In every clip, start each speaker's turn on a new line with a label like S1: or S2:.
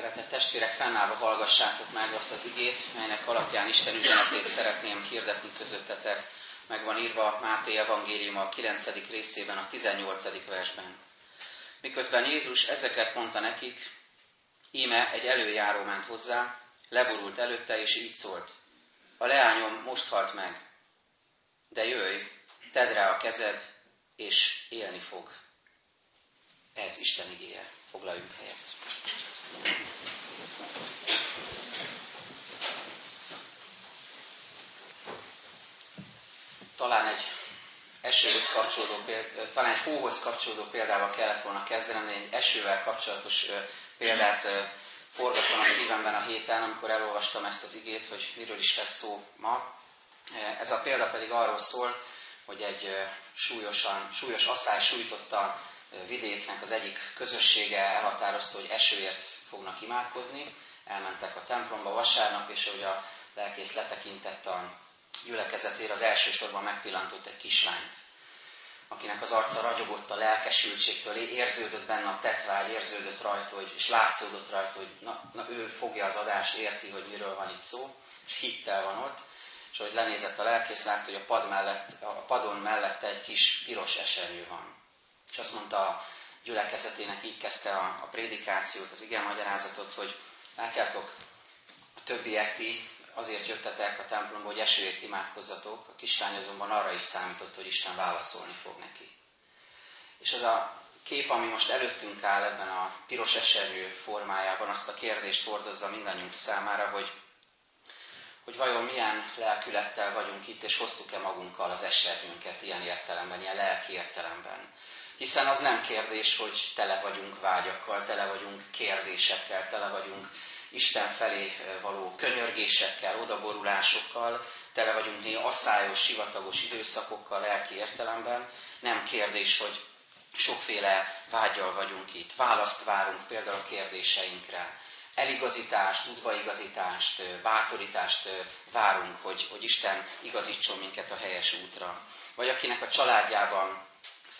S1: Szeretett testvérek, fennállva hallgassátok meg azt az igét, melynek alapján Isten üzenetét szeretném hirdetni közöttetek. Meg van írva Máté Evangélium a 9. részében, a 18. versben. Miközben Jézus ezeket mondta nekik, íme egy előjáró ment hozzá, leborult előtte, és így szólt. A leányom most halt meg, de jöjj, tedd rá a kezed, és élni fog. Ez Isten igéje. Foglaljunk helyet. Talán egy esőhöz kapcsolódó, talán egy hóhoz kapcsolódó példával kellett volna kezdenem, egy esővel kapcsolatos példát forgattam a szívemben a héten, amikor elolvastam ezt az igét, hogy miről is lesz szó ma. Ez a példa pedig arról szól, hogy egy súlyosan, súlyos asszály sújtotta vidéknek az egyik közössége elhatározta, hogy esőért fognak imádkozni. Elmentek a templomba vasárnap, és hogy a lelkész letekintett a gyülekezetére, az elsősorban megpillantott egy kislányt, akinek az arca ragyogott a lelkesültségtől, érződött benne a tetvágy, érződött rajta, hogy, és látszódott rajta, hogy na, na, ő fogja az adást, érti, hogy miről van itt szó, és hittel van ott, és hogy lenézett a lelkész, látta, hogy a, pad mellett, a padon mellette egy kis piros esernyő van. És azt mondta a gyülekezetének, így kezdte a, a prédikációt, az igen magyarázatot, hogy látjátok, a többiek ti azért jöttetek a templomba, hogy esőért imádkozzatok, a kislány azonban arra is számított, hogy Isten válaszolni fog neki. És az a kép, ami most előttünk áll ebben a piros esernyő formájában, azt a kérdést hordozza mindannyiunk számára, hogy, hogy vajon milyen lelkülettel vagyunk itt, és hoztuk-e magunkkal az esernyőnket ilyen értelemben, ilyen lelki értelemben. Hiszen az nem kérdés, hogy tele vagyunk vágyakkal, tele vagyunk kérdésekkel, tele vagyunk Isten felé való könyörgésekkel, odaborulásokkal, tele vagyunk néha asszályos, sivatagos időszakokkal lelki értelemben. Nem kérdés, hogy sokféle vágyal vagyunk itt. Választ várunk például a kérdéseinkre. Eligazítást, udvaigazítást, bátorítást várunk, hogy, hogy Isten igazítson minket a helyes útra. Vagy akinek a családjában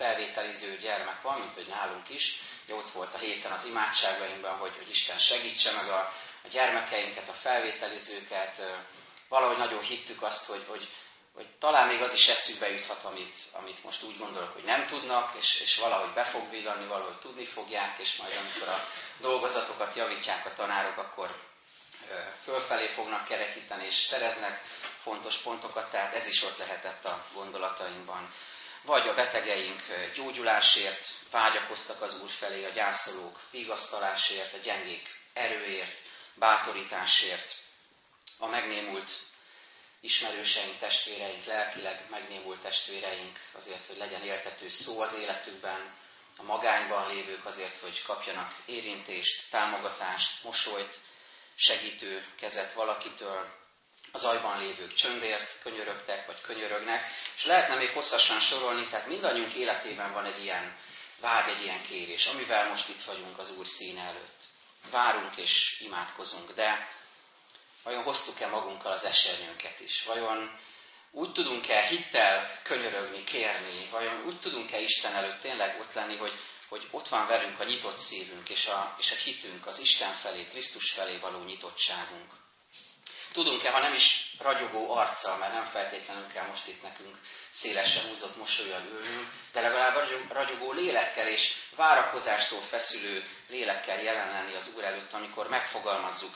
S1: felvételiző gyermek van, mint hogy nálunk is. Ott volt a héten az imádságainkban, hogy, hogy Isten segítse meg a, a gyermekeinket, a felvételizőket. Valahogy nagyon hittük azt, hogy, hogy, hogy talán még az is eszükbe juthat, amit, amit most úgy gondolok, hogy nem tudnak, és, és valahogy be fog villani, valahogy tudni fogják, és majd amikor a dolgozatokat javítják a tanárok, akkor fölfelé fognak kerekíteni, és szereznek fontos pontokat, tehát ez is ott lehetett a gondolataimban vagy a betegeink gyógyulásért vágyakoztak az Úr felé, a gyászolók vigasztalásért, a gyengék erőért, bátorításért, a megnémult ismerőseink, testvéreink, lelkileg megnémult testvéreink, azért, hogy legyen éltető szó az életükben, a magányban lévők azért, hogy kapjanak érintést, támogatást, mosolyt, segítő kezet valakitől, az ajban lévők csöndért könyörögtek, vagy könyörögnek, és lehetne még hosszasan sorolni, tehát mindannyiunk életében van egy ilyen vágy, egy ilyen kérés, amivel most itt vagyunk az Úr színe előtt. Várunk és imádkozunk, de vajon hoztuk-e magunkkal az esernyőnket is? Vajon úgy tudunk-e hittel könyörögni, kérni? Vajon úgy tudunk-e Isten előtt tényleg ott lenni, hogy, hogy ott van velünk a nyitott szívünk és a, és a hitünk, az Isten felé, Krisztus felé való nyitottságunk? Tudunk-e, ha nem is ragyogó arccal, mert nem feltétlenül kell most itt nekünk szélesen húzott mosolyal ülnünk, de legalább ragyogó lélekkel és várakozástól feszülő lélekkel jelen lenni az Úr előtt, amikor megfogalmazzuk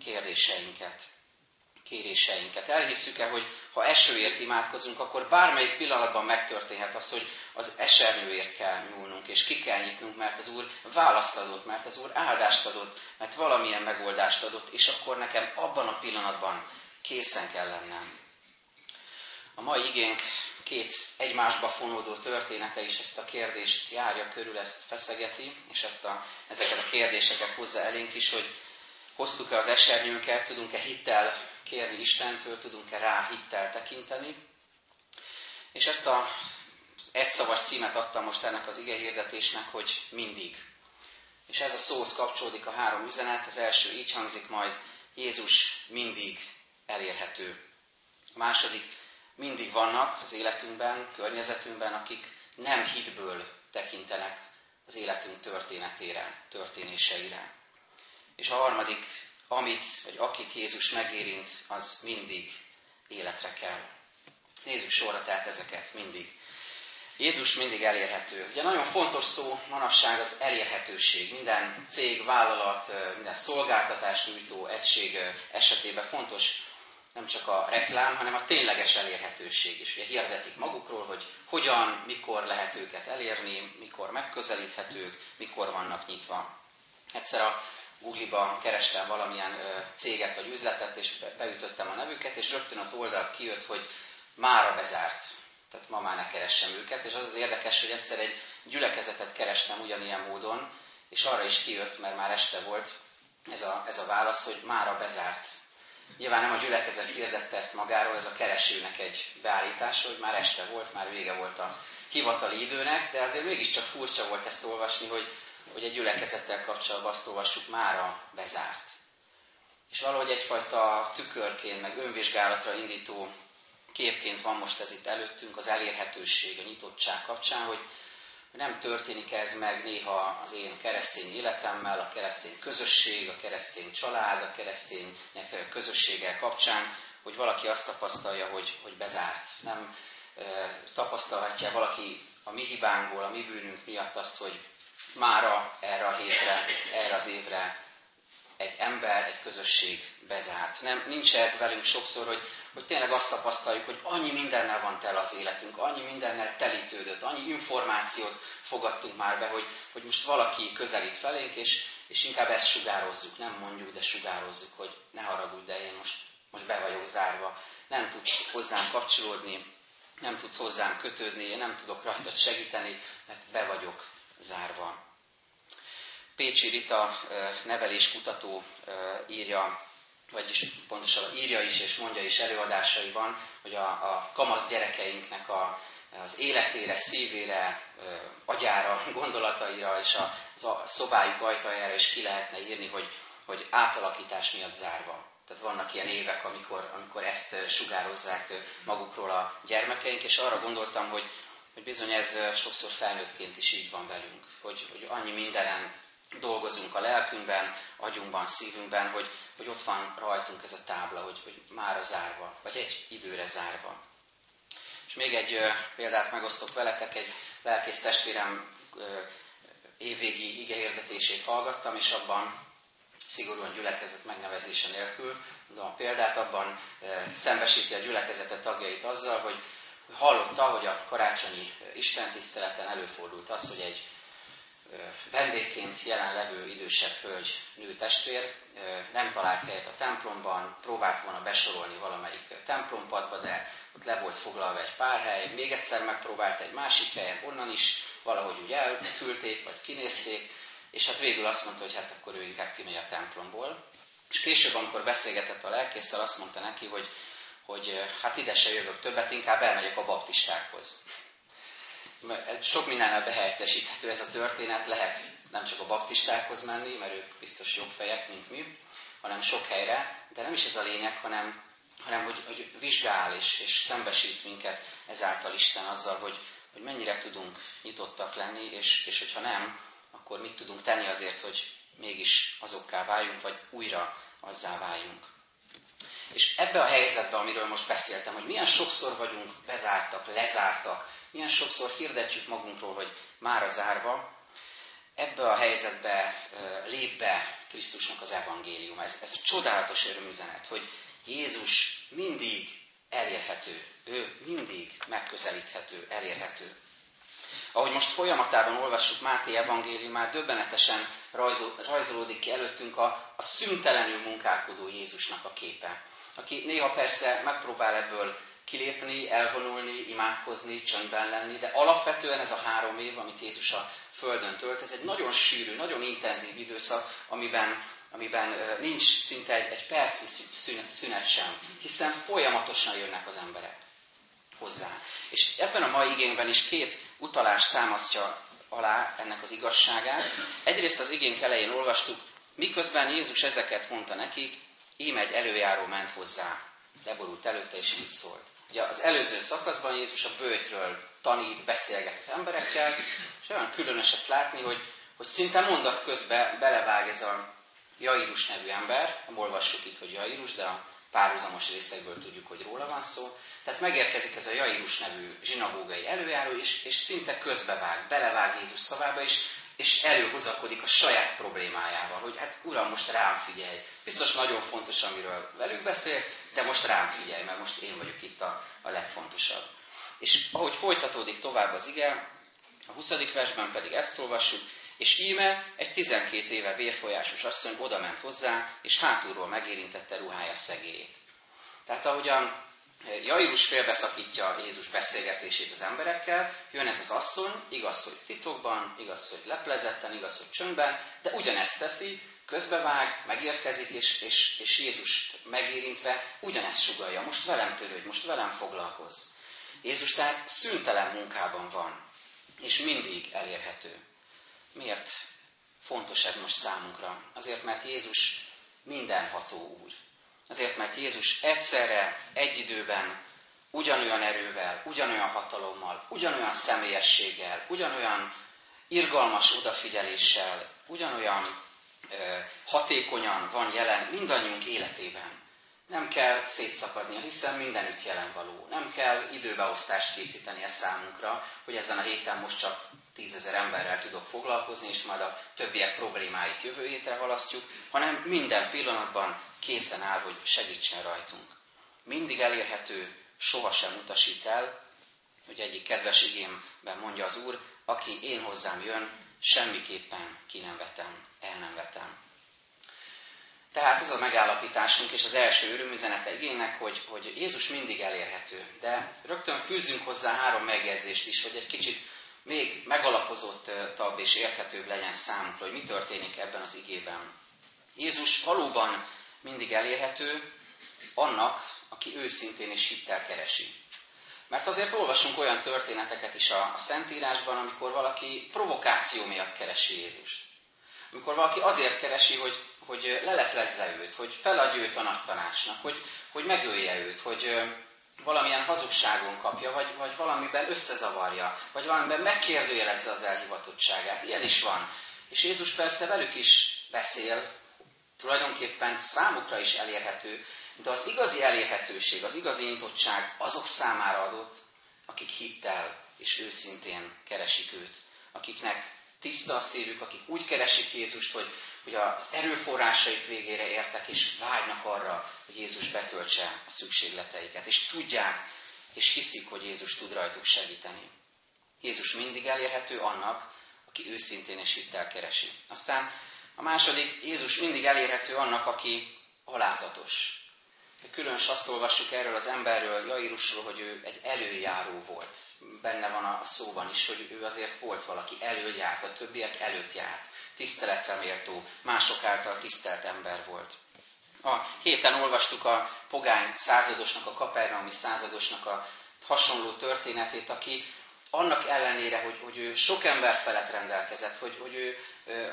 S1: kérdéseinket, kéréseinket. Elhisszük-e, hogy ha esőért imádkozunk, akkor bármelyik pillanatban megtörténhet az, hogy az esernyőért kell nyúlnunk, és ki kell nyitnunk, mert az Úr választ adott, mert az Úr áldást adott, mert valamilyen megoldást adott, és akkor nekem abban a pillanatban készen kell lennem. A mai igénk két egymásba fonódó története is ezt a kérdést járja körül, ezt feszegeti, és ezt a, ezeket a kérdéseket hozza elénk is, hogy hoztuk-e az esernyőnket, tudunk-e hittel kérni Istentől, tudunk-e rá hittel tekinteni. És ezt a egyszavas címet adtam most ennek az ige hirdetésnek, hogy mindig. És ez a szóhoz kapcsolódik a három üzenet. Az első így hangzik majd, Jézus mindig elérhető. A második, mindig vannak az életünkben, környezetünkben, akik nem hitből tekintenek az életünk történetére, történéseire. És a harmadik, amit, vagy akit Jézus megérint, az mindig életre kell. Nézzük sorra tehát ezeket mindig. Jézus mindig elérhető. Ugye nagyon fontos szó manapság az elérhetőség. Minden cég, vállalat, minden szolgáltatás nyújtó egység esetében fontos nem csak a reklám, hanem a tényleges elérhetőség is. Ugye hirdetik magukról, hogy hogyan, mikor lehet őket elérni, mikor megközelíthetők, mikor vannak nyitva. Egyszer a Google-ban kerestem valamilyen céget vagy üzletet, és beütöttem a nevüket, és rögtön ott oldalt kijött, hogy mára bezárt. Tehát ma már ne keressem őket, és az az érdekes, hogy egyszer egy gyülekezetet kerestem ugyanilyen módon, és arra is kijött, mert már este volt ez a, ez a válasz, hogy mára bezárt. Nyilván nem a gyülekezet hirdette ezt magáról, ez a keresőnek egy beállítása, hogy már este volt, már vége volt a hivatali időnek, de azért mégiscsak furcsa volt ezt olvasni, hogy, hogy egy gyülekezettel kapcsolatban azt olvassuk, mára bezárt. És valahogy egyfajta tükörként, meg önvizsgálatra indító képként van most ez itt előttünk, az elérhetőség, a nyitottság kapcsán, hogy nem történik ez meg néha az én keresztény életemmel, a keresztény közösség, a keresztény család, a keresztény közösséggel kapcsán, hogy valaki azt tapasztalja, hogy, hogy bezárt. Nem tapasztalhatja valaki a mi hibánkból, a mi bűnünk miatt azt, hogy mára, erre a hétre, erre az évre egy ember, egy közösség bezárt. Nem, nincs ez velünk sokszor, hogy, hogy tényleg azt tapasztaljuk, hogy annyi mindennel van tel az életünk, annyi mindennel telítődött, annyi információt fogadtunk már be, hogy, hogy most valaki közelít felénk, és, és inkább ezt sugározzuk, nem mondjuk, de sugározzuk, hogy ne haragudj, de én most, most be vagyok zárva, nem tudsz hozzám kapcsolódni, nem tudsz hozzám kötődni, én nem tudok rajtad segíteni, mert be vagyok zárva. Pécsi Rita neveléskutató írja, vagyis pontosan írja is és mondja is előadásaiban, hogy a, a kamasz gyerekeinknek a, az életére, szívére, agyára, gondolataira és a, a szobájuk ajtajára is ki lehetne írni, hogy, hogy átalakítás miatt zárva. Tehát vannak ilyen évek, amikor, amikor ezt sugározzák magukról a gyermekeink, és arra gondoltam, hogy, hogy bizony ez sokszor felnőttként is így van velünk, hogy, hogy annyi mindenen dolgozunk a lelkünkben, agyunkban, szívünkben, hogy, hogy ott van rajtunk ez a tábla, hogy, hogy már zárva, vagy egy időre zárva. És még egy példát megosztok veletek, egy lelkész testvérem ö, évvégi igehirdetését hallgattam, és abban szigorúan gyülekezet megnevezése nélkül, mondom a példát, abban szembesíti a gyülekezetet tagjait azzal, hogy hallotta, hogy a karácsonyi istentiszteleten előfordult az, hogy egy vendégként jelenlevő idősebb hölgy, nő testvér nem talált helyet a templomban, próbált volna besorolni valamelyik templompadba, de ott le volt foglalva egy pár hely, még egyszer megpróbált egy másik helyen, onnan is valahogy úgy elküldték, vagy kinézték, és hát végül azt mondta, hogy hát akkor ő inkább kimegy a templomból. És később, amikor beszélgetett a lelkészsel, azt mondta neki, hogy, hogy hát ide se jövök többet, inkább elmegyek a baptistákhoz sok mindennel behelyettesíthető ez a történet, lehet nem csak a baptistákhoz menni, mert ők biztos jobb fejek, mint mi, hanem sok helyre, de nem is ez a lényeg, hanem, hanem hogy, hogy vizsgál és, és szembesít minket ezáltal Isten azzal, hogy, hogy mennyire tudunk nyitottak lenni, és, és hogyha nem, akkor mit tudunk tenni azért, hogy mégis azokká váljunk, vagy újra azzá váljunk. És ebbe a helyzetbe, amiről most beszéltem, hogy milyen sokszor vagyunk bezártak, lezártak, milyen sokszor hirdetjük magunkról, hogy már a zárva, ebbe a helyzetbe lép be Krisztusnak az evangélium. Ez, ez a csodálatos örömüzenet, hogy Jézus mindig elérhető, ő mindig megközelíthető, elérhető. Ahogy most folyamatában olvassuk Máté evangéliumát, döbbenetesen rajzol, rajzolódik ki előttünk a, a szüntelenül munkálkodó Jézusnak a képe, aki néha persze megpróbál ebből kilépni, elvonulni, imádkozni, csöndben lenni, de alapvetően ez a három év, amit Jézus a Földön tölt, ez egy nagyon sűrű, nagyon intenzív időszak, amiben, amiben nincs szinte egy, egy perci szünet sem, hiszen folyamatosan jönnek az emberek hozzá. És ebben a mai igényben is két utalás támasztja alá ennek az igazságát. Egyrészt az igénk elején olvastuk, miközben Jézus ezeket mondta nekik, ím egy előjáró ment hozzá. Leborult előtte, és így szólt. Ugye az előző szakaszban Jézus a bőjtről tanít, beszélget az emberekkel, és olyan különös ezt látni, hogy, hogy szinte mondat közben belevág ez a Jairus nevű ember, nem olvassuk itt, hogy Jairus, de a párhuzamos részekből tudjuk, hogy róla van szó. Tehát megérkezik ez a Jairus nevű zsinagógai előjáró, és, és szinte közbevág, belevág Jézus szavába, és, és előhozakodik a saját problémájával, hogy hát Uram, most rám figyelj. Biztos nagyon fontos, amiről velük beszélsz, de most rám figyelj, mert most én vagyok itt a, a legfontosabb. És ahogy folytatódik tovább az ige, a 20. versben pedig ezt olvassuk, és íme egy 12 éve vérfolyásos asszony oda ment hozzá, és hátulról megérintette ruhája szegélyét. Tehát ahogyan Jairus félbeszakítja Jézus beszélgetését az emberekkel, jön ez az asszony, igaz, hogy titokban, igaz, hogy leplezetten, igaz, hogy csöndben, de ugyanezt teszi, közbevág, megérkezik, és, és, és Jézust megérintve ugyanezt sugalja, most velem törődj, most velem foglalkozz. Jézus tehát szüntelen munkában van, és mindig elérhető. Miért fontos ez most számunkra? Azért, mert Jézus mindenható úr. Azért, mert Jézus egyszerre, egy időben, ugyanolyan erővel, ugyanolyan hatalommal, ugyanolyan személyességgel, ugyanolyan irgalmas odafigyeléssel, ugyanolyan ö, hatékonyan van jelen mindannyiunk életében. Nem kell szétszakadnia, hiszen mindenütt jelen való. Nem kell időbeosztást készíteni a számunkra, hogy ezen a héten most csak tízezer emberrel tudok foglalkozni, és majd a többiek problémáit jövő hétre halasztjuk, hanem minden pillanatban készen áll, hogy segítsen rajtunk. Mindig elérhető, sohasem utasít el, hogy egyik kedves igémben mondja az Úr, aki én hozzám jön, semmiképpen ki nem vetem, el nem vetem. Tehát ez a megállapításunk, és az első örömüzenete igénynek, hogy, hogy Jézus mindig elérhető. De rögtön fűzünk hozzá három megjegyzést is, hogy egy kicsit még megalapozottabb és érthetőbb legyen számunkra, hogy mi történik ebben az igében. Jézus valóban mindig elérhető annak, aki őszintén és hittel keresi. Mert azért olvasunk olyan történeteket is a, a Szentírásban, amikor valaki provokáció miatt keresi Jézust. Amikor valaki azért keresi, hogy, hogy leleplezze őt, hogy feladja őt a nagy hogy, hogy megölje őt, hogy valamilyen hazugságon kapja, vagy, vagy valamiben összezavarja, vagy valamiben megkérdőjelezze az elhivatottságát. Ilyen is van. És Jézus persze velük is beszél, tulajdonképpen számukra is elérhető, de az igazi elérhetőség, az igazi nyitottság azok számára adott, akik hittel és őszintén keresik őt, akiknek tiszta a szívük, akik úgy keresik Jézust, hogy, hogy az erőforrásaik végére értek, és vágynak arra, hogy Jézus betöltse a szükségleteiket, és tudják, és hiszik, hogy Jézus tud rajtuk segíteni. Jézus mindig elérhető annak, aki őszintén és hittel keresi. Aztán a második, Jézus mindig elérhető annak, aki alázatos. Különös azt olvassuk erről az emberről, Jairusról, hogy ő egy előjáró volt. Benne van a szóban is, hogy ő azért volt valaki, előjárt, a többiek előtt járt. Tiszteletre méltó, mások által tisztelt ember volt. A héten olvastuk a pogány századosnak, a kapernaumi századosnak a hasonló történetét, aki annak ellenére, hogy, hogy ő sok ember felett rendelkezett, hogy, hogy ő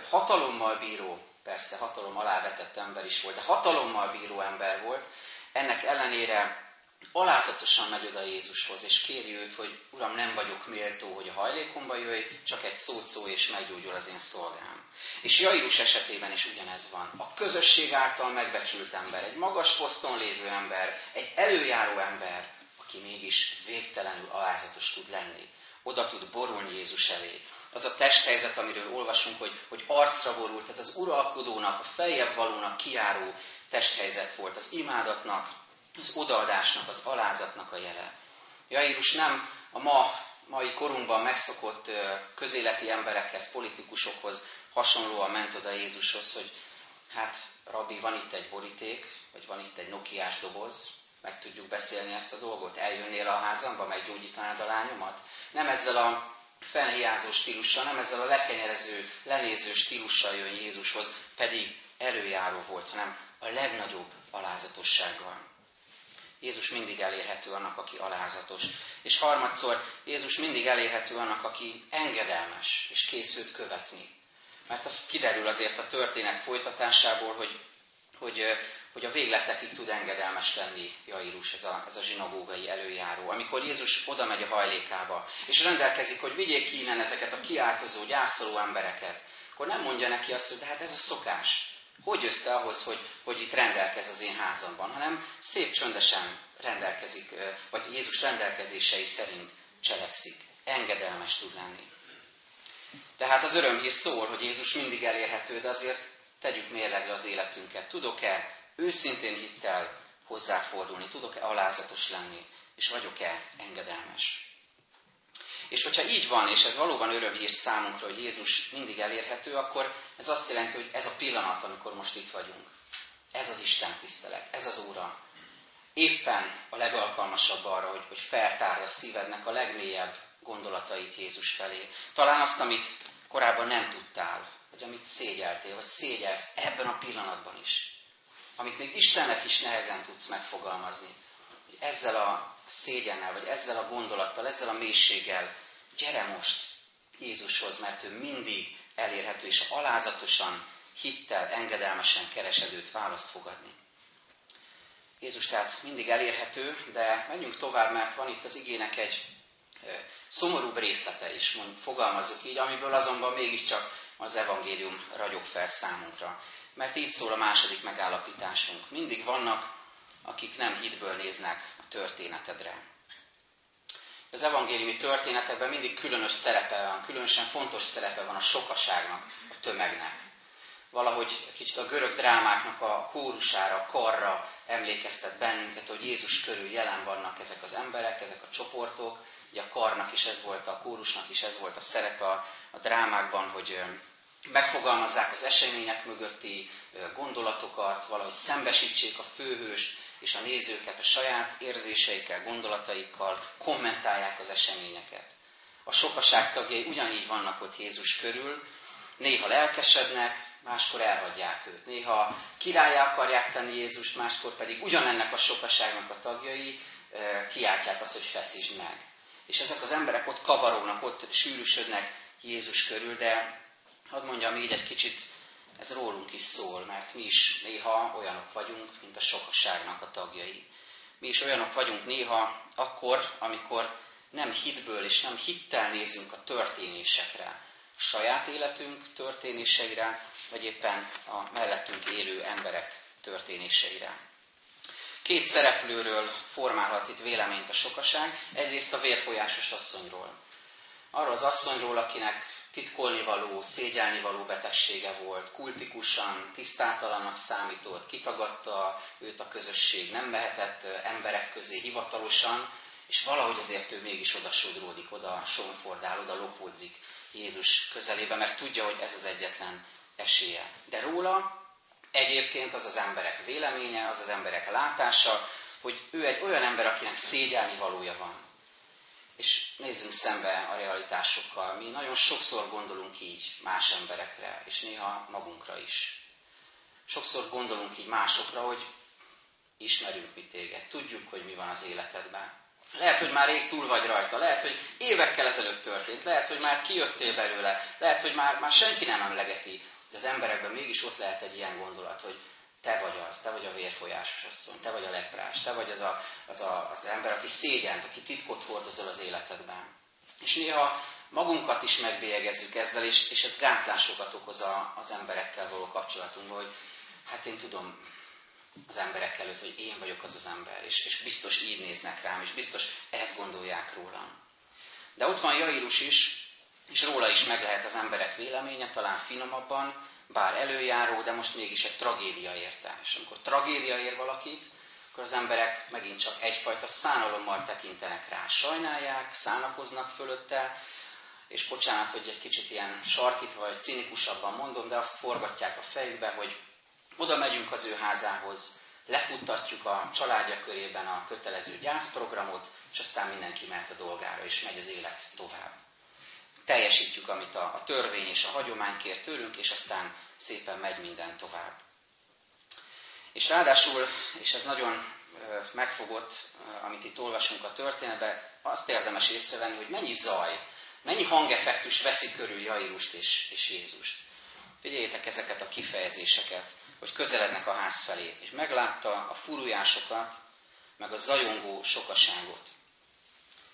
S1: hatalommal bíró, persze hatalom alá vetett ember is volt, de hatalommal bíró ember volt, ennek ellenére alázatosan megy oda Jézushoz, és kéri őt, hogy Uram, nem vagyok méltó, hogy a hajlékomba jöjj, csak egy szót szó, és meggyógyul az én szolgám. És Jairus esetében is ugyanez van. A közösség által megbecsült ember, egy magas poszton lévő ember, egy előjáró ember, aki mégis végtelenül alázatos tud lenni. Oda tud borulni Jézus elé. Az a testhelyzet, amiről olvasunk, hogy, hogy arcra borult, ez az uralkodónak, a feljebb valónak kiáró testhelyzet volt, az imádatnak, az odaadásnak, az alázatnak a jele. Jairus nem a ma, mai korunkban megszokott közéleti emberekhez, politikusokhoz hasonlóan ment oda Jézushoz, hogy hát, rabbi, van itt egy boríték, vagy van itt egy nokiás doboz, meg tudjuk beszélni ezt a dolgot, eljönnél a házamba, meggyógyítanád a lányomat? Nem ezzel a felhiázó stílussal, nem ezzel a lekenyerező, lenéző stílussal jön Jézushoz, pedig előjáró volt, hanem a legnagyobb alázatossággal. Jézus mindig elérhető annak, aki alázatos. És harmadszor, Jézus mindig elérhető annak, aki engedelmes és készült követni. Mert az kiderül azért a történet folytatásából, hogy, hogy, hogy a végletekig tud engedelmes lenni Jairus, ez a, ez a zsinagógai előjáró. Amikor Jézus oda megy a hajlékába, és rendelkezik, hogy vigyék ki innen ezeket a kiáltozó, gyászoló embereket, akkor nem mondja neki azt, hogy de hát ez a szokás hogy jössz te ahhoz, hogy, hogy itt rendelkez az én házamban, hanem szép csöndesen rendelkezik, vagy Jézus rendelkezései szerint cselekszik. Engedelmes tud lenni. Tehát az örömhír szól, hogy Jézus mindig elérhető, de azért tegyük mérlegre az életünket. Tudok-e őszintén hittel hozzáfordulni, tudok-e alázatos lenni, és vagyok-e engedelmes? És hogyha így van, és ez valóban örömhír számunkra, hogy Jézus mindig elérhető, akkor ez azt jelenti, hogy ez a pillanat, amikor most itt vagyunk. Ez az Isten tisztelet, ez az óra. Éppen a legalkalmasabb arra, hogy, hogy feltárja szívednek a legmélyebb gondolatait Jézus felé. Talán azt, amit korábban nem tudtál, vagy amit szégyeltél, vagy szégyelsz ebben a pillanatban is. Amit még Istennek is nehezen tudsz megfogalmazni. Hogy ezzel a szégyennel, vagy ezzel a gondolattal, ezzel a mélységgel gyere most Jézushoz, mert ő mindig elérhető, és alázatosan, hittel, engedelmesen keresedőt választ fogadni. Jézus tehát mindig elérhető, de menjünk tovább, mert van itt az igének egy szomorúbb részlete is, mond, fogalmazzuk így, amiből azonban mégiscsak az evangélium ragyog fel számunkra. Mert így szól a második megállapításunk. Mindig vannak, akik nem hitből néznek a történetedre. Az evangéliumi történetekben mindig különös szerepe van, különösen fontos szerepe van a sokaságnak, a tömegnek. Valahogy kicsit a görög drámáknak a kórusára, a karra emlékeztet bennünket, hogy Jézus körül jelen vannak ezek az emberek, ezek a csoportok. Ugye a karnak is ez volt, a kórusnak is ez volt a szerepe a, a drámákban, hogy megfogalmazzák az események mögötti gondolatokat, valahogy szembesítsék a főhőst és a nézőket a saját érzéseikkel, gondolataikkal, kommentálják az eseményeket. A sokaság tagjai ugyanígy vannak ott Jézus körül, néha lelkesednek, máskor elhagyják őt. Néha királyá akarják tenni Jézust, máskor pedig ugyanennek a sokaságnak a tagjai kiáltják azt, hogy feszítsd meg. És ezek az emberek ott kavarónak, ott sűrűsödnek Jézus körül, de hadd mondjam így egy kicsit, ez rólunk is szól, mert mi is néha olyanok vagyunk, mint a sokaságnak a tagjai. Mi is olyanok vagyunk néha akkor, amikor nem hitből és nem hittel nézünk a történésekre, a saját életünk történéseire, vagy éppen a mellettünk élő emberek történéseire. Két szereplőről formálhat itt véleményt a sokaság. Egyrészt a vérfolyásos asszonyról. Arról az asszonyról, akinek titkolnivaló, szégyelnivaló betegsége volt, kultikusan, tisztátalannak számított, kitagadta őt a közösség, nem mehetett emberek közé hivatalosan, és valahogy azért ő mégis oda sodródik, oda sonfordál, oda lopódzik Jézus közelébe, mert tudja, hogy ez az egyetlen esélye. De róla egyébként az az emberek véleménye, az az emberek látása, hogy ő egy olyan ember, akinek szégyelni valója van. És nézzünk szembe a realitásokkal. Mi nagyon sokszor gondolunk így más emberekre, és néha magunkra is. Sokszor gondolunk így másokra, hogy ismerünk mi téged, tudjuk, hogy mi van az életedben. Lehet, hogy már rég túl vagy rajta, lehet, hogy évekkel ezelőtt történt, lehet, hogy már kijöttél belőle, lehet, hogy már, már senki nem emlegeti, de az emberekben mégis ott lehet egy ilyen gondolat, hogy te vagy az, te vagy a vérfolyásos asszony, te vagy a leprás, te vagy az, a, az, a, az ember, aki szégyent, aki titkot hordozol az életedben. És néha magunkat is megbélyegezzük ezzel, és, és ez gátlásokat okoz a, az emberekkel való kapcsolatunkban, hogy hát én tudom az emberek előtt, hogy én vagyok az az ember, és, és biztos így néznek rám, és biztos ezt gondolják rólam. De ott van Jairus is, és róla is meg lehet az emberek véleménye, talán finomabban, bár előjáró, de most mégis egy tragédia érte. És amikor tragédia ér valakit, akkor az emberek megint csak egyfajta szánalommal tekintenek rá, sajnálják, szánakoznak fölötte, és bocsánat, hogy egy kicsit ilyen sarkít vagy cinikusabban mondom, de azt forgatják a fejükbe, hogy oda megyünk az ő házához, lefuttatjuk a családja körében a kötelező gyászprogramot, és aztán mindenki mehet a dolgára, és megy az élet tovább teljesítjük, amit a, a törvény és a hagyomány kér tőlünk, és aztán szépen megy minden tovább. És ráadásul, és ez nagyon megfogott, amit itt olvasunk a történetben, azt érdemes észrevenni, hogy mennyi zaj, mennyi hangeffektus veszi körül Jairust és, és Jézust. Figyeljétek ezeket a kifejezéseket, hogy közelednek a ház felé, és meglátta a furujásokat, meg a zajongó sokaságot.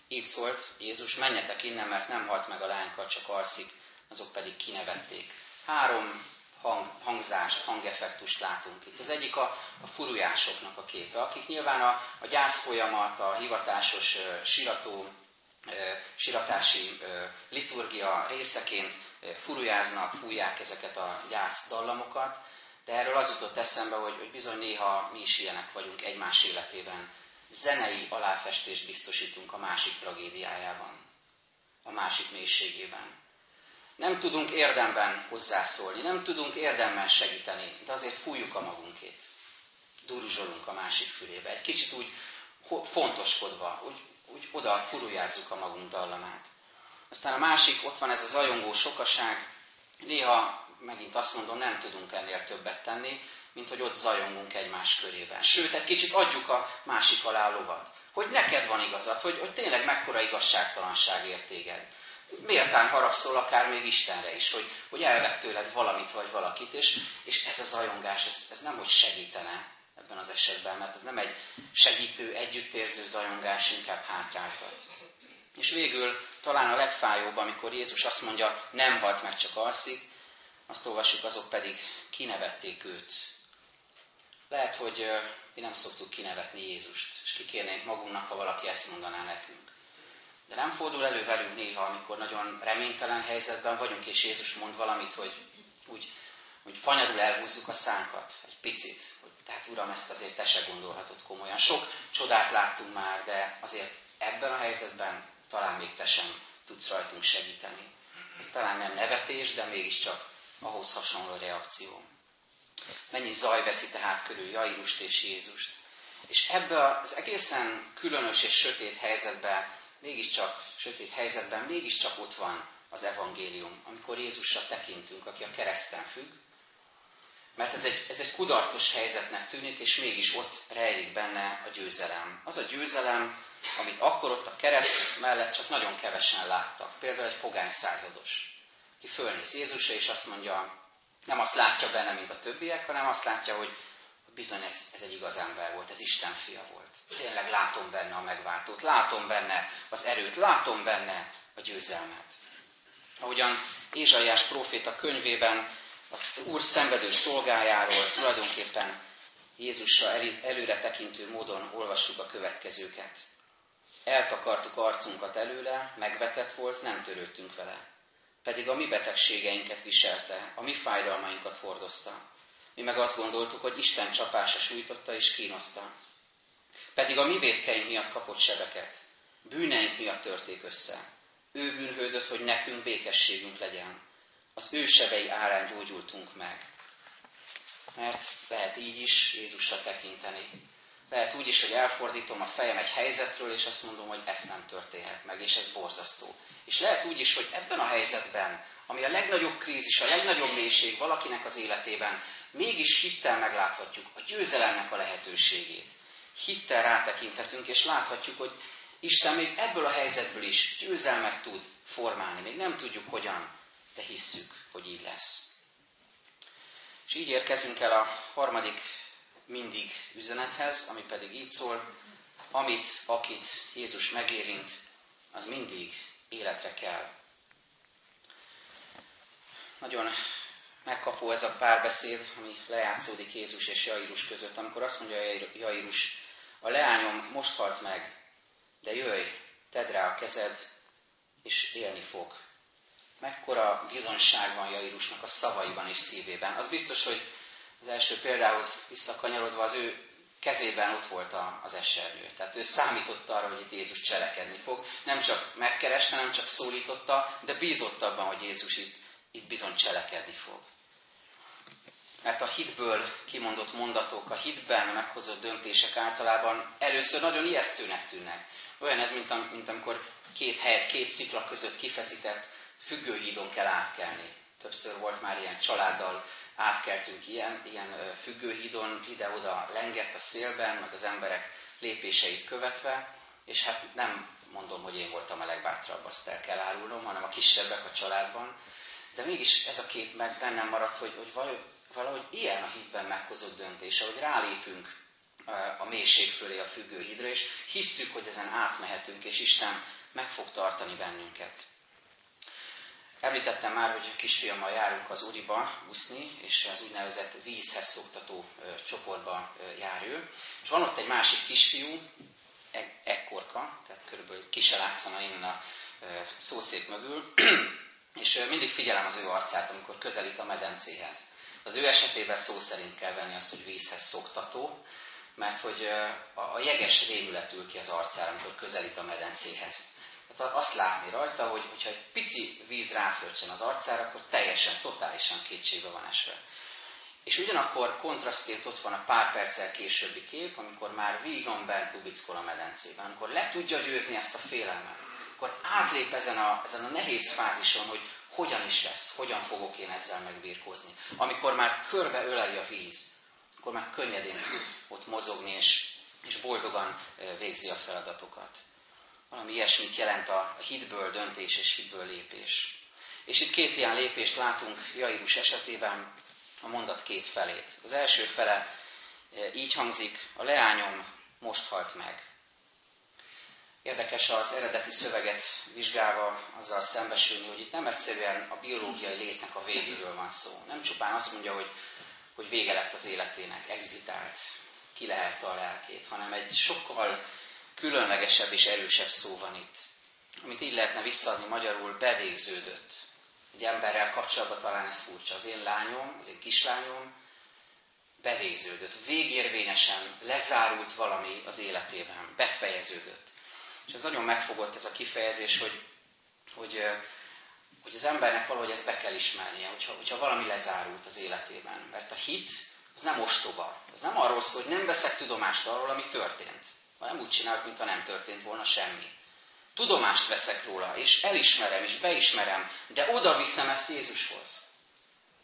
S1: Így szólt Jézus, menjetek innen, mert nem halt meg a lányka, csak alszik, azok pedig kinevették. Három hang, hangzást, hangeffektust látunk itt. Az egyik a, a furujásoknak a képe, akik nyilván a, a gyász folyamat, a hivatásos uh, sirató, uh, siratási uh, liturgia részeként uh, furujáznak, fújják ezeket a gyász dallamokat, de erről az jutott eszembe, hogy, hogy bizony néha mi is ilyenek vagyunk egymás életében. Zenei aláfestést biztosítunk a másik tragédiájában, a másik mélységében. Nem tudunk érdemben hozzászólni, nem tudunk érdemben segíteni, de azért fújjuk a magunkét. Duruzsolunk a másik fülébe. Egy kicsit úgy fontoskodva, úgy, úgy oda furujázzuk a magunk dallamát. Aztán a másik, ott van ez a zajongó sokaság. Néha megint azt mondom, nem tudunk ennél többet tenni, mint hogy ott zajongunk egymás körében. Sőt, egy kicsit adjuk a másik alá lovat. Hogy neked van igazad, hogy, hogy tényleg mekkora igazságtalanság értéged. Méltán haragszol akár még Istenre is, hogy, hogy elvett tőled valamit vagy valakit, és, és ez a zajongás, ez, ez nem hogy segítene ebben az esetben, mert ez nem egy segítő, együttérző zajongás, inkább hátráltat. És végül talán a legfájóbb, amikor Jézus azt mondja, nem halt meg, csak alszik, azt olvassuk, azok pedig kinevették őt. Lehet, hogy mi nem szoktuk kinevetni Jézust, és kikérnénk magunknak, ha valaki ezt mondaná nekünk. De nem fordul elő velünk néha, amikor nagyon reménytelen helyzetben vagyunk, és Jézus mond valamit, hogy úgy, úgy fanyarul elhúzzuk a szánkat egy picit. Hogy, tehát Uram, ezt azért te se gondolhatod komolyan. Sok csodát láttunk már, de azért ebben a helyzetben talán még te sem tudsz rajtunk segíteni. Ez talán nem nevetés, de mégiscsak ahhoz hasonló reakció. Mennyi zaj veszi tehát körül Jairust és Jézust. És ebbe az egészen különös és sötét helyzetben, mégiscsak, sötét helyzetben mégiscsak ott van az evangélium, amikor Jézusra tekintünk, aki a kereszten függ, mert ez egy, ez egy kudarcos helyzetnek tűnik, és mégis ott rejlik benne a győzelem. Az a győzelem, amit akkor ott a kereszt mellett csak nagyon kevesen láttak. Például egy pogány százados ki fölnéz Jézusra, és azt mondja, nem azt látja benne, mint a többiek, hanem azt látja, hogy bizony ez, ez egy igaz ember volt, ez Isten fia volt. Tényleg látom benne a megváltót, látom benne az erőt, látom benne a győzelmet. Ahogyan Ézsaiás próféta könyvében az Úr szenvedő szolgájáról tulajdonképpen Jézusra előre tekintő módon olvassuk a következőket. Eltakartuk arcunkat előle, megvetett volt, nem törődtünk vele pedig a mi betegségeinket viselte, a mi fájdalmainkat hordozta. Mi meg azt gondoltuk, hogy Isten csapása sújtotta és kínoszta. Pedig a mi védkeink miatt kapott sebeket, bűneink miatt törték össze. Ő bűnhődött, hogy nekünk békességünk legyen. Az ő sebei árán gyógyultunk meg. Mert lehet így is Jézusra tekinteni. Lehet úgy is, hogy elfordítom a fejem egy helyzetről, és azt mondom, hogy ez nem történhet meg, és ez borzasztó. És lehet úgy is, hogy ebben a helyzetben, ami a legnagyobb krízis, a legnagyobb mélység valakinek az életében, mégis hittel megláthatjuk a győzelemnek a lehetőségét. Hittel rátekinthetünk, és láthatjuk, hogy Isten még ebből a helyzetből is győzelmet tud formálni. Még nem tudjuk hogyan, de hisszük, hogy így lesz. És így érkezünk el a harmadik mindig üzenethez, ami pedig így szól, amit, akit Jézus megérint, az mindig életre kell. Nagyon megkapó ez a párbeszéd, ami lejátszódik Jézus és Jairus között, amikor azt mondja Jairus, a leányom most halt meg, de jöjj, tedd rá a kezed, és élni fog. Mekkora bizonság van Jairusnak a szavaiban és szívében. Az biztos, hogy az első példához visszakanyarodva az ő kezében ott volt az esernyő. Tehát ő számította arra, hogy itt Jézus cselekedni fog. Nem csak megkereste, nem csak szólította, de bízott abban, hogy Jézus itt, itt bizony cselekedni fog. Mert a hitből kimondott mondatok, a hitben meghozott döntések általában először nagyon ijesztőnek tűnnek. Olyan ez, mint, am, mint amikor két helyet, két szikla között kifeszített függőhídon kell átkelni. Többször volt már ilyen családdal átkeltünk ilyen, ilyen függőhídon, ide-oda lengett a szélben, meg az emberek lépéseit követve, és hát nem mondom, hogy én voltam a legbátrabb, azt el kell árulnom, hanem a kisebbek a családban, de mégis ez a kép meg bennem maradt, hogy, hogy valahogy, ilyen a hitben meghozott döntés, hogy rálépünk a mélység fölé a függőhídra, és hisszük, hogy ezen átmehetünk, és Isten meg fog tartani bennünket. Említettem már, hogy kisfiammal járunk az Uriba úszni, és az úgynevezett vízhez szoktató csoportba jár ő. És van ott egy másik kisfiú, e- ekkorka, tehát körülbelül ki látszana innen a szószék mögül, és mindig figyelem az ő arcát, amikor közelít a medencéhez. Az ő esetében szó szerint kell venni azt, hogy vízhez szoktató, mert hogy a jeges rémület ül ki az arcára, amikor közelít a medencéhez. Tehát azt látni rajta, hogy hogyha egy pici víz ráfölcsen az arcára, akkor teljesen, totálisan kétségbe van esve. És ugyanakkor kontrasztként ott van a pár perccel későbbi kép, amikor már vígan bent lubickol a medencében, amikor le tudja győzni ezt a félelmet, akkor átlép ezen a, ezen a nehéz fázison, hogy hogyan is lesz, hogyan fogok én ezzel megbírkozni. Amikor már körbe öleli a víz, akkor már könnyedén tud ott mozogni, és, és boldogan végzi a feladatokat. Valami ilyesmit jelent a hitből döntés és hitből lépés. És itt két ilyen lépést látunk Jairus esetében, a mondat két felét. Az első fele így hangzik, a leányom most halt meg. Érdekes az eredeti szöveget vizsgálva azzal szembesülni, hogy itt nem egyszerűen a biológiai létnek a végéről van szó. Nem csupán azt mondja, hogy, hogy vége lett az életének, exitált, kilehelte a lelkét, hanem egy sokkal különlegesebb és erősebb szó van itt. Amit így lehetne visszaadni magyarul, bevégződött. Egy emberrel kapcsolatban talán ez furcsa. Az én lányom, az én kislányom bevégződött. Végérvényesen lezárult valami az életében. Befejeződött. És ez nagyon megfogott ez a kifejezés, hogy, hogy, hogy az embernek valahogy ezt be kell ismernie, hogyha, hogyha valami lezárult az életében. Mert a hit az nem ostoba. Az nem arról szól, hogy nem veszek tudomást arról, ami történt hanem úgy csinálok, mintha nem történt volna semmi. Tudomást veszek róla, és elismerem, és beismerem, de oda viszem ezt Jézushoz.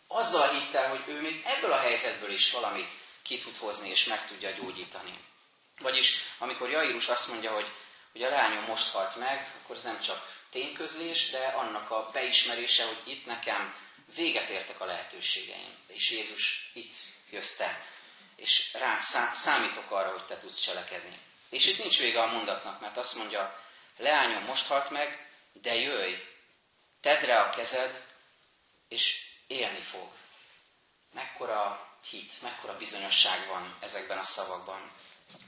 S1: Azzal hittel, hogy ő még ebből a helyzetből is valamit ki tud hozni, és meg tudja gyógyítani. Vagyis, amikor Jairus azt mondja, hogy, hogy a lányom most halt meg, akkor ez nem csak tényközlés, de annak a beismerése, hogy itt nekem véget értek a lehetőségeim. És Jézus itt jössz te, és rá számítok arra, hogy te tudsz cselekedni. És itt nincs vége a mondatnak, mert azt mondja, leányom most halt meg, de jöjj, tedd rá a kezed, és élni fog. Mekkora hit, mekkora bizonyosság van ezekben a szavakban.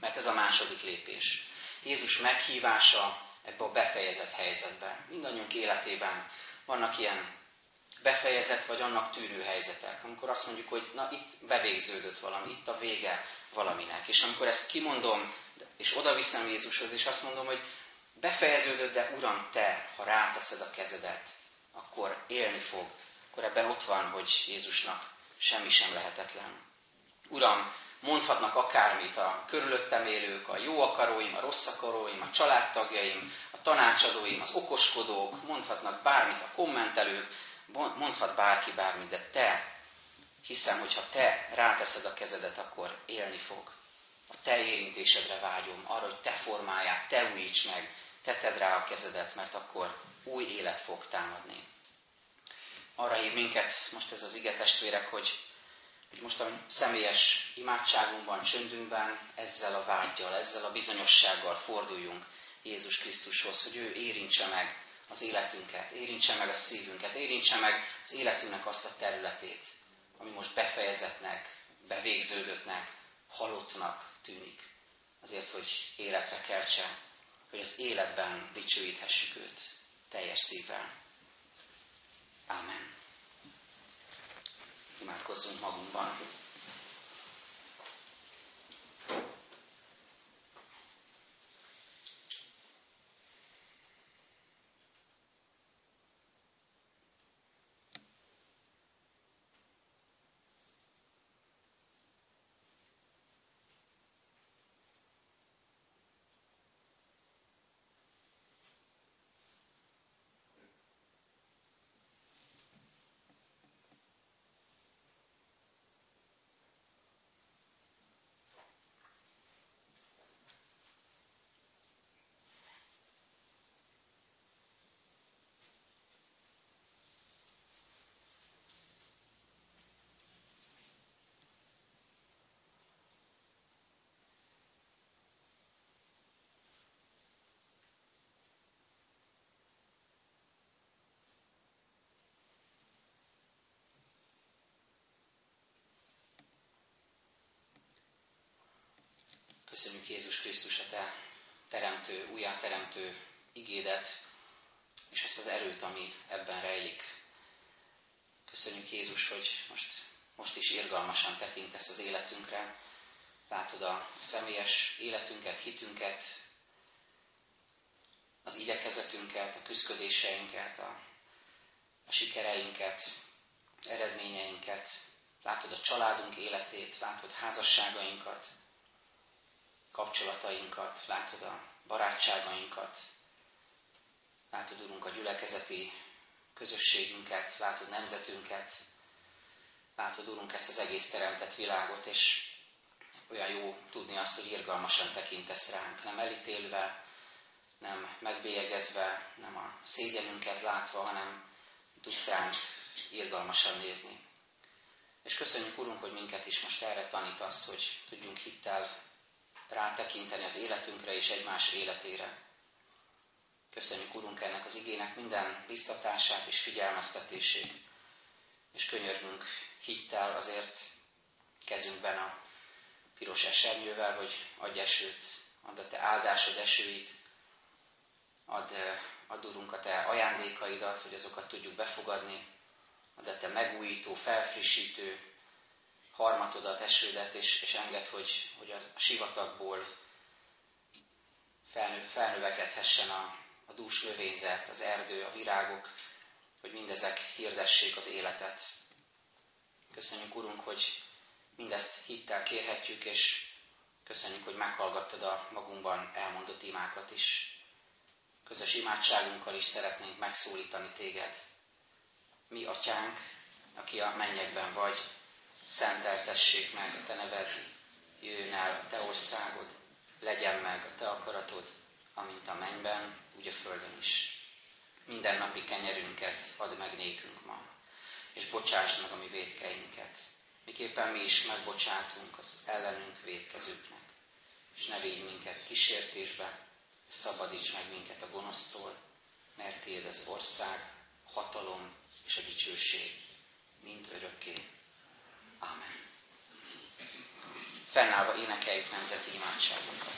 S1: Mert ez a második lépés. Jézus meghívása ebbe a befejezett helyzetbe. Mindannyiunk életében vannak ilyen befejezett vagy annak tűrő helyzetek, amikor azt mondjuk, hogy na itt bevégződött valami, itt a vége valaminek. És amikor ezt kimondom, és oda viszem Jézushoz, és azt mondom, hogy befejeződött, de Uram, Te, ha ráteszed a kezedet, akkor élni fog. Akkor ebben ott van, hogy Jézusnak semmi sem lehetetlen. Uram, mondhatnak akármit a körülöttem élők, a jó akaróim, a rossz akaróim, a családtagjaim, a tanácsadóim, az okoskodók, mondhatnak bármit a kommentelők, mondhat bárki bármit, de te, hiszem, hogyha te ráteszed a kezedet, akkor élni fog. A te érintésedre vágyom, arra, hogy te formáját, te újíts meg, te tedd rá a kezedet, mert akkor új élet fog támadni. Arra hív minket most ez az ige testvérek, hogy, most a személyes imádságunkban, csöndünkben ezzel a vágyjal, ezzel a bizonyossággal forduljunk Jézus Krisztushoz, hogy ő érintse meg az életünket, érintse meg a szívünket, érintse meg az életünknek azt a területét, ami most befejezetnek, bevégződöttnek, halottnak tűnik. Azért, hogy életre keltse, hogy az életben dicsőíthessük őt teljes szívvel. Amen. Imádkozzunk magunkban. Köszönjük Jézus Krisztus, a Te teremtő, újjáteremtő igédet, és ezt az erőt, ami ebben rejlik. Köszönjük Jézus, hogy most, most is irgalmasan tekintesz az életünkre, látod a személyes életünket, hitünket, az igyekezetünket, a küzdködéseinket, a, a sikereinket, eredményeinket, látod a családunk életét, látod házasságainkat, kapcsolatainkat, látod a barátságainkat, látod, Urunk, a gyülekezeti közösségünket, látod nemzetünket, látod, Urunk, ezt az egész teremtett világot, és olyan jó tudni azt, hogy irgalmasan tekintesz ránk, nem elítélve, nem megbélyegezve, nem a szégyenünket látva, hanem tudsz ránk irgalmasan nézni. És köszönjük, Urunk, hogy minket is most erre tanítasz, hogy tudjunk hittel rátekinteni az életünkre és egymás életére. Köszönjük, Urunk, ennek az igének minden biztatását és figyelmeztetését, és könyörgünk hittel azért kezünkben a piros esernyővel, hogy adj esőt, add a Te áldásod esőit, add, add Urunk a Te ajándékaidat, hogy azokat tudjuk befogadni, add a Te megújító, felfrissítő harmatodat, esődet, és, és enged, hogy, hogy a sivatagból felnő, felnövekedhessen a, a dús növényzet, az erdő, a virágok, hogy mindezek hirdessék az életet. Köszönjük, Urunk, hogy mindezt hittel kérhetjük, és köszönjük, hogy meghallgattad a magunkban elmondott imákat is. Közös imádságunkkal is szeretnénk megszólítani téged. Mi, atyánk, aki a mennyekben vagy, szenteltessék meg a te neved, jöjjön el a te országod, legyen meg a te akaratod, amint a mennyben, úgy a földön is. Minden napi kenyerünket add meg nékünk ma, és bocsáss meg a mi védkeinket, miképpen mi is megbocsátunk az ellenünk védkezőknek, és ne védj minket kísértésbe, szabadíts meg minket a gonosztól, mert Tiéd az ország, hatalom és a dicsőség, mind örökké. Amen. Fennállva énekeljük nemzeti imádságunkat.